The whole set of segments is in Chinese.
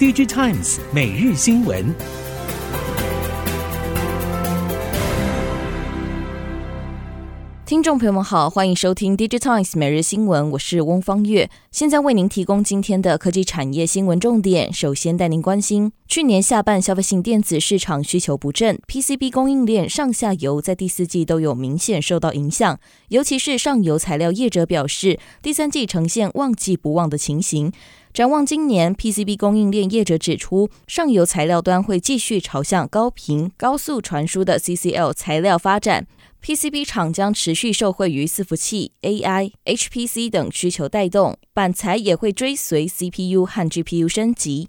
DigiTimes 每日新闻。听众朋友们好，欢迎收听 DigiTimes 每日新闻，我是翁方月，现在为您提供今天的科技产业新闻重点。首先带您关心，去年下半消费性电子市场需求不振，PCB 供应链上下游在第四季都有明显受到影响，尤其是上游材料业者表示，第三季呈现旺季不旺的情形。展望今年，PCB 供应链业者指出，上游材料端会继续朝向高频、高速传输的 CCL 材料发展。PCB 厂将持续受惠于伺服器、AI、HPC 等需求带动，板材也会追随 CPU 和 GPU 升级。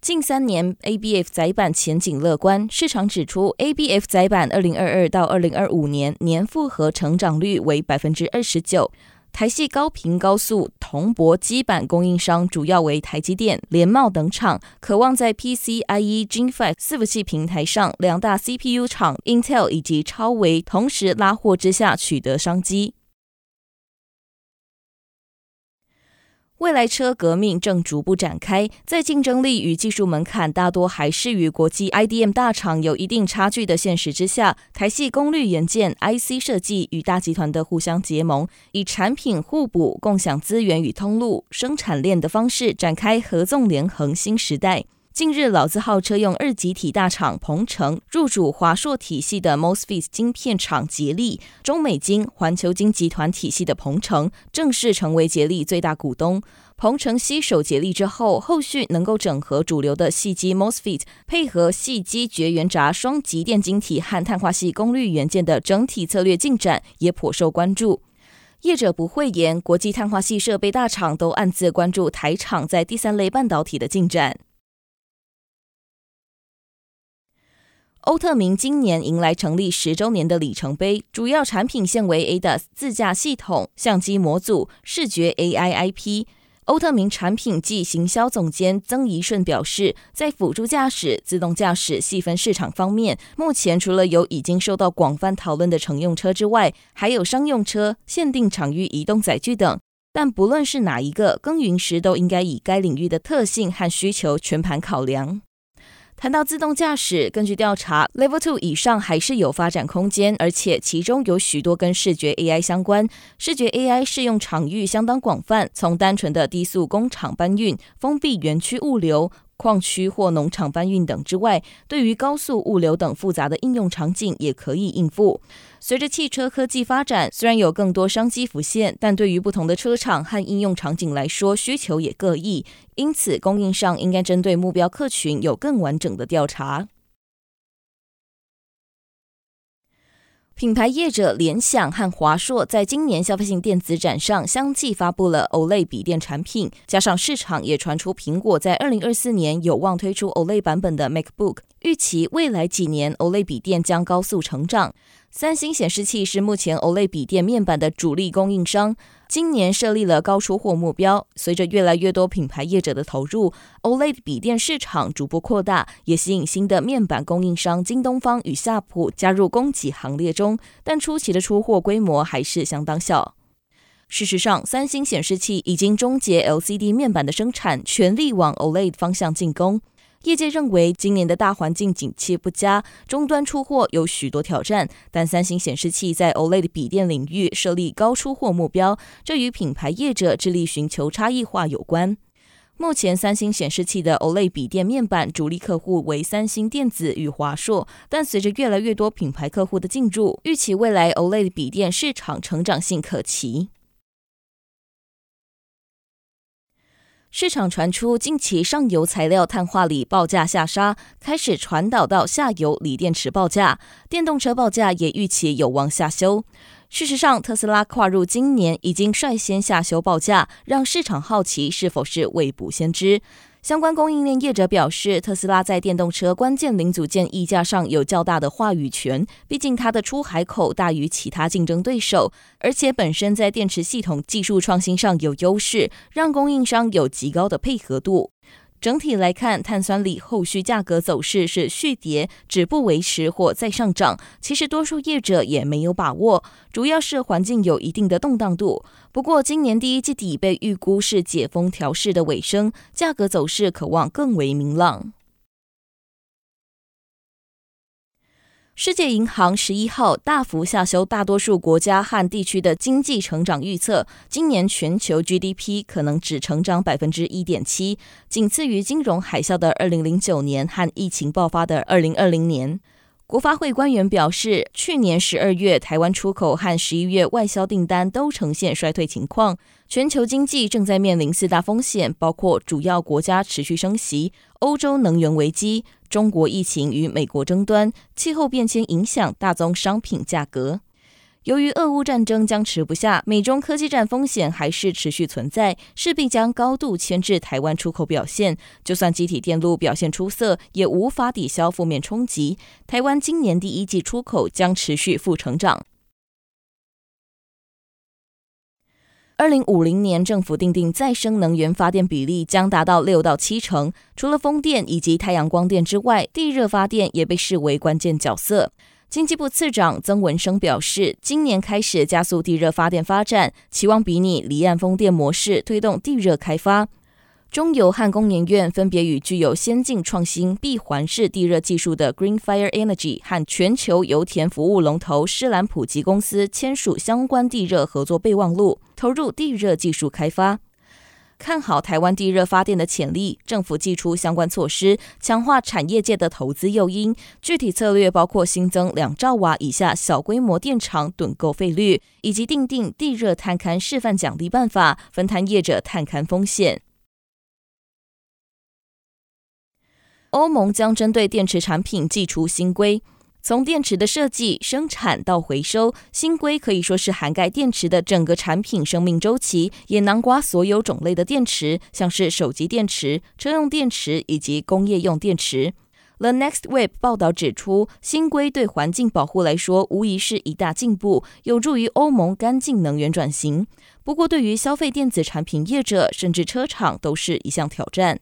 近三年 ABF 载板前景乐观，市场指出 ABF 载板二零二二到二零二五年年复合成长率为百分之二十九。台系高频高速铜箔基板供应商主要为台积电、联茂等厂，渴望在 PCIe Gen5 伺服器平台上，两大 CPU 厂 Intel 以及超维同时拉货之下取得商机。未来车革命正逐步展开，在竞争力与技术门槛大多还是与国际 IDM 大厂有一定差距的现实之下，台系功率元件 IC 设计与大集团的互相结盟，以产品互补、共享资源与通路、生产链的方式展开合纵连横新时代。近日，老字号车用二极体大厂鹏程入主华硕体系的 MOSFET 晶片厂杰力，中美晶、环球晶集团体系的鹏程正式成为杰力最大股东。鹏程携手杰力之后，后续能够整合主流的细基 MOSFET，配合细基绝缘闸双极电晶体和碳化矽功率元件的整体策略进展，也颇受关注。业者不讳言，国际碳化矽设备大厂都暗自关注台厂在第三类半导体的进展。欧特明今年迎来成立十周年的里程碑，主要产品线为 ADAS 自驾系统、相机模组、视觉 AI IP。欧特明产品暨行销总监曾怡顺表示，在辅助驾驶、自动驾驶细分市场方面，目前除了有已经受到广泛讨论的乘用车之外，还有商用车、限定场域移动载具等。但不论是哪一个，耕耘时都应该以该领域的特性和需求全盘考量。谈到自动驾驶，根据调查，Level Two 以上还是有发展空间，而且其中有许多跟视觉 AI 相关。视觉 AI 适用场域相当广泛，从单纯的低速工厂搬运、封闭园区物流。矿区或农场搬运等之外，对于高速物流等复杂的应用场景也可以应付。随着汽车科技发展，虽然有更多商机浮现，但对于不同的车厂和应用场景来说，需求也各异。因此，供应商应该针对目标客群有更完整的调查。品牌业者联想和华硕在今年消费性电子展上相继发布了 OLED 笔电产品，加上市场也传出苹果在二零二四年有望推出 OLED 版本的 MacBook，预期未来几年 OLED 笔电将高速成长。三星显示器是目前 OLED 笔电面板的主力供应商，今年设立了高出货目标。随着越来越多品牌业者的投入，OLED 笔电市场逐步扩大，也吸引新的面板供应商京东方与夏普加入供给行列中。但初期的出货规模还是相当小。事实上，三星显示器已经终结 LCD 面板的生产，全力往 OLED 方向进攻。业界认为，今年的大环境景气不佳，终端出货有许多挑战。但三星显示器在 OLED 笔电领域设立高出货目标，这与品牌业者致力寻求差异化有关。目前，三星显示器的 OLED 笔电面板主力客户为三星电子与华硕，但随着越来越多品牌客户的进驻，预期未来 OLED 笔电市场成长性可期。市场传出，近期上游材料碳化锂报价下杀，开始传导到下游锂电池报价，电动车报价也预期有望下修。事实上，特斯拉跨入今年已经率先下修报价，让市场好奇是否是未卜先知。相关供应链业者表示，特斯拉在电动车关键零组件溢价上有较大的话语权，毕竟它的出海口大于其他竞争对手，而且本身在电池系统技术创新上有优势，让供应商有极高的配合度。整体来看，碳酸锂后续价格走势是续跌、止步维持或再上涨。其实多数业者也没有把握，主要是环境有一定的动荡度。不过，今年第一季底被预估是解封调试的尾声，价格走势可望更为明朗。世界银行十一号大幅下修大多数国家和地区的经济成长预测，今年全球 GDP 可能只成长百分之一点七，仅次于金融海啸的二零零九年和疫情爆发的二零二零年。国发会官员表示，去年十二月台湾出口和十一月外销订单都呈现衰退情况，全球经济正在面临四大风险，包括主要国家持续升息、欧洲能源危机、中国疫情与美国争端、气候变迁影响大宗商品价格。由于俄乌战争僵持不下，美中科技战风险还是持续存在，势必将高度牵制台湾出口表现。就算积体电路表现出色，也无法抵消负面冲击。台湾今年第一季出口将持续负成长。二零五零年，政府订定再生能源发电比例将达到六到七成。除了风电以及太阳光电之外，地热发电也被视为关键角色。经济部次长曾文生表示，今年开始加速地热发电发展，期望比拟离岸风电模式推动地热开发。中油和工研院分别与具有先进创新闭环式地热技术的 Green Fire Energy 和全球油田服务龙头施兰普吉公司签署相关地热合作备忘录，投入地热技术开发。看好台湾地热发电的潜力，政府祭出相关措施，强化产业界的投资诱因。具体策略包括新增两兆瓦以下小规模电厂趸购费率，以及订定地热探勘示范奖励办法，分摊业者探勘风险。欧盟将针对电池产品祭出新规。从电池的设计、生产到回收，新规可以说是涵盖电池的整个产品生命周期，也囊括所有种类的电池，像是手机电池、车用电池以及工业用电池。The Next Web 报道指出，新规对环境保护来说无疑是一大进步，有助于欧盟干净能源转型。不过，对于消费电子产品业者甚至车厂，都是一项挑战。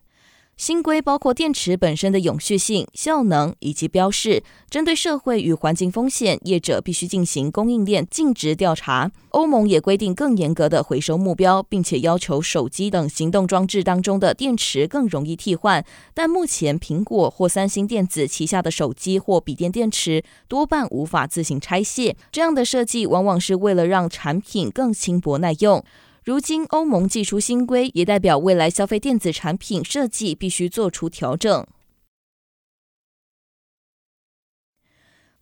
新规包括电池本身的永续性、效能以及标示。针对社会与环境风险，业者必须进行供应链尽职调查。欧盟也规定更严格的回收目标，并且要求手机等行动装置当中的电池更容易替换。但目前，苹果或三星电子旗下的手机或笔电电池多半无法自行拆卸。这样的设计往往是为了让产品更轻薄耐用。如今，欧盟祭出新规，也代表未来消费电子产品设计必须做出调整。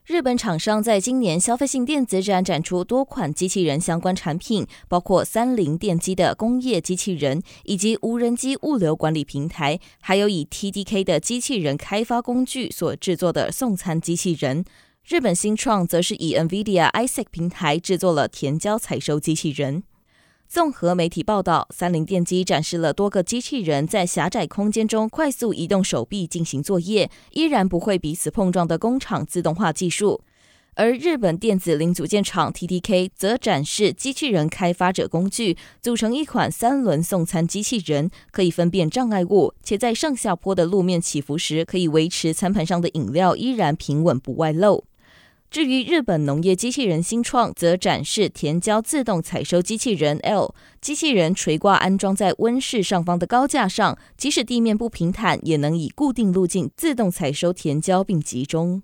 日本厂商在今年消费性电子展展出多款机器人相关产品，包括三菱电机的工业机器人，以及无人机物流管理平台，还有以 TDK 的机器人开发工具所制作的送餐机器人。日本新创则是以 NVIDIA Isaac 平台制作了甜椒采收机器人。综合媒体报道，三菱电机展示了多个机器人在狭窄空间中快速移动手臂进行作业，依然不会彼此碰撞的工厂自动化技术。而日本电子零组件厂 TDK 则展示机器人开发者工具，组成一款三轮送餐机器人，可以分辨障碍物，且在上下坡的路面起伏时，可以维持餐盘上的饮料依然平稳不外漏。至于日本农业机器人新创，则展示填胶自动采收机器人 L，机器人垂挂安装在温室上方的高架上，即使地面不平坦，也能以固定路径自动采收填胶并集中。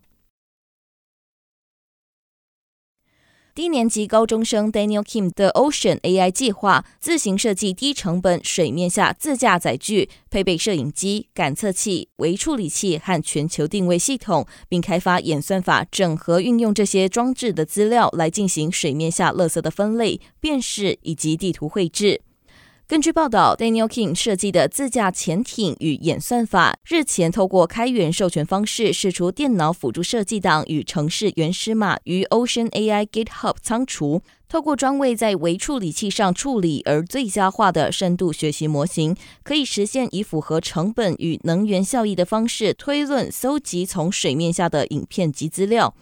低年级高中生 Daniel Kim 的 Ocean AI 计划，自行设计低成本水面下自驾载具，配备摄影机、感测器、微处理器和全球定位系统，并开发演算法，整合运用这些装置的资料来进行水面下垃圾的分类、辨识以及地图绘制。根据报道，Daniel King 设计的自驾潜艇与演算法日前透过开源授权方式释出电脑辅助设计档与程式原始码于 Ocean AI GitHub 仓储。透过专为在微处理器上处理而最佳化的深度学习模型，可以实现以符合成本与能源效益的方式推论、搜集从水面下的影片及资料。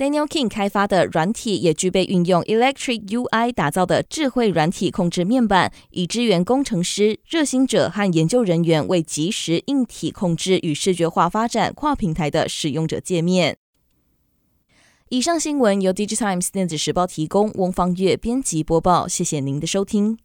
Daniel King 开发的软体也具备运用 Electric UI 打造的智慧软体控制面板，以支援工程师、热心者和研究人员为即时硬体控制与视觉化发展跨平台的使用者界面。以上新闻由 Digitimes 电子时报提供，翁方月编辑播报，谢谢您的收听。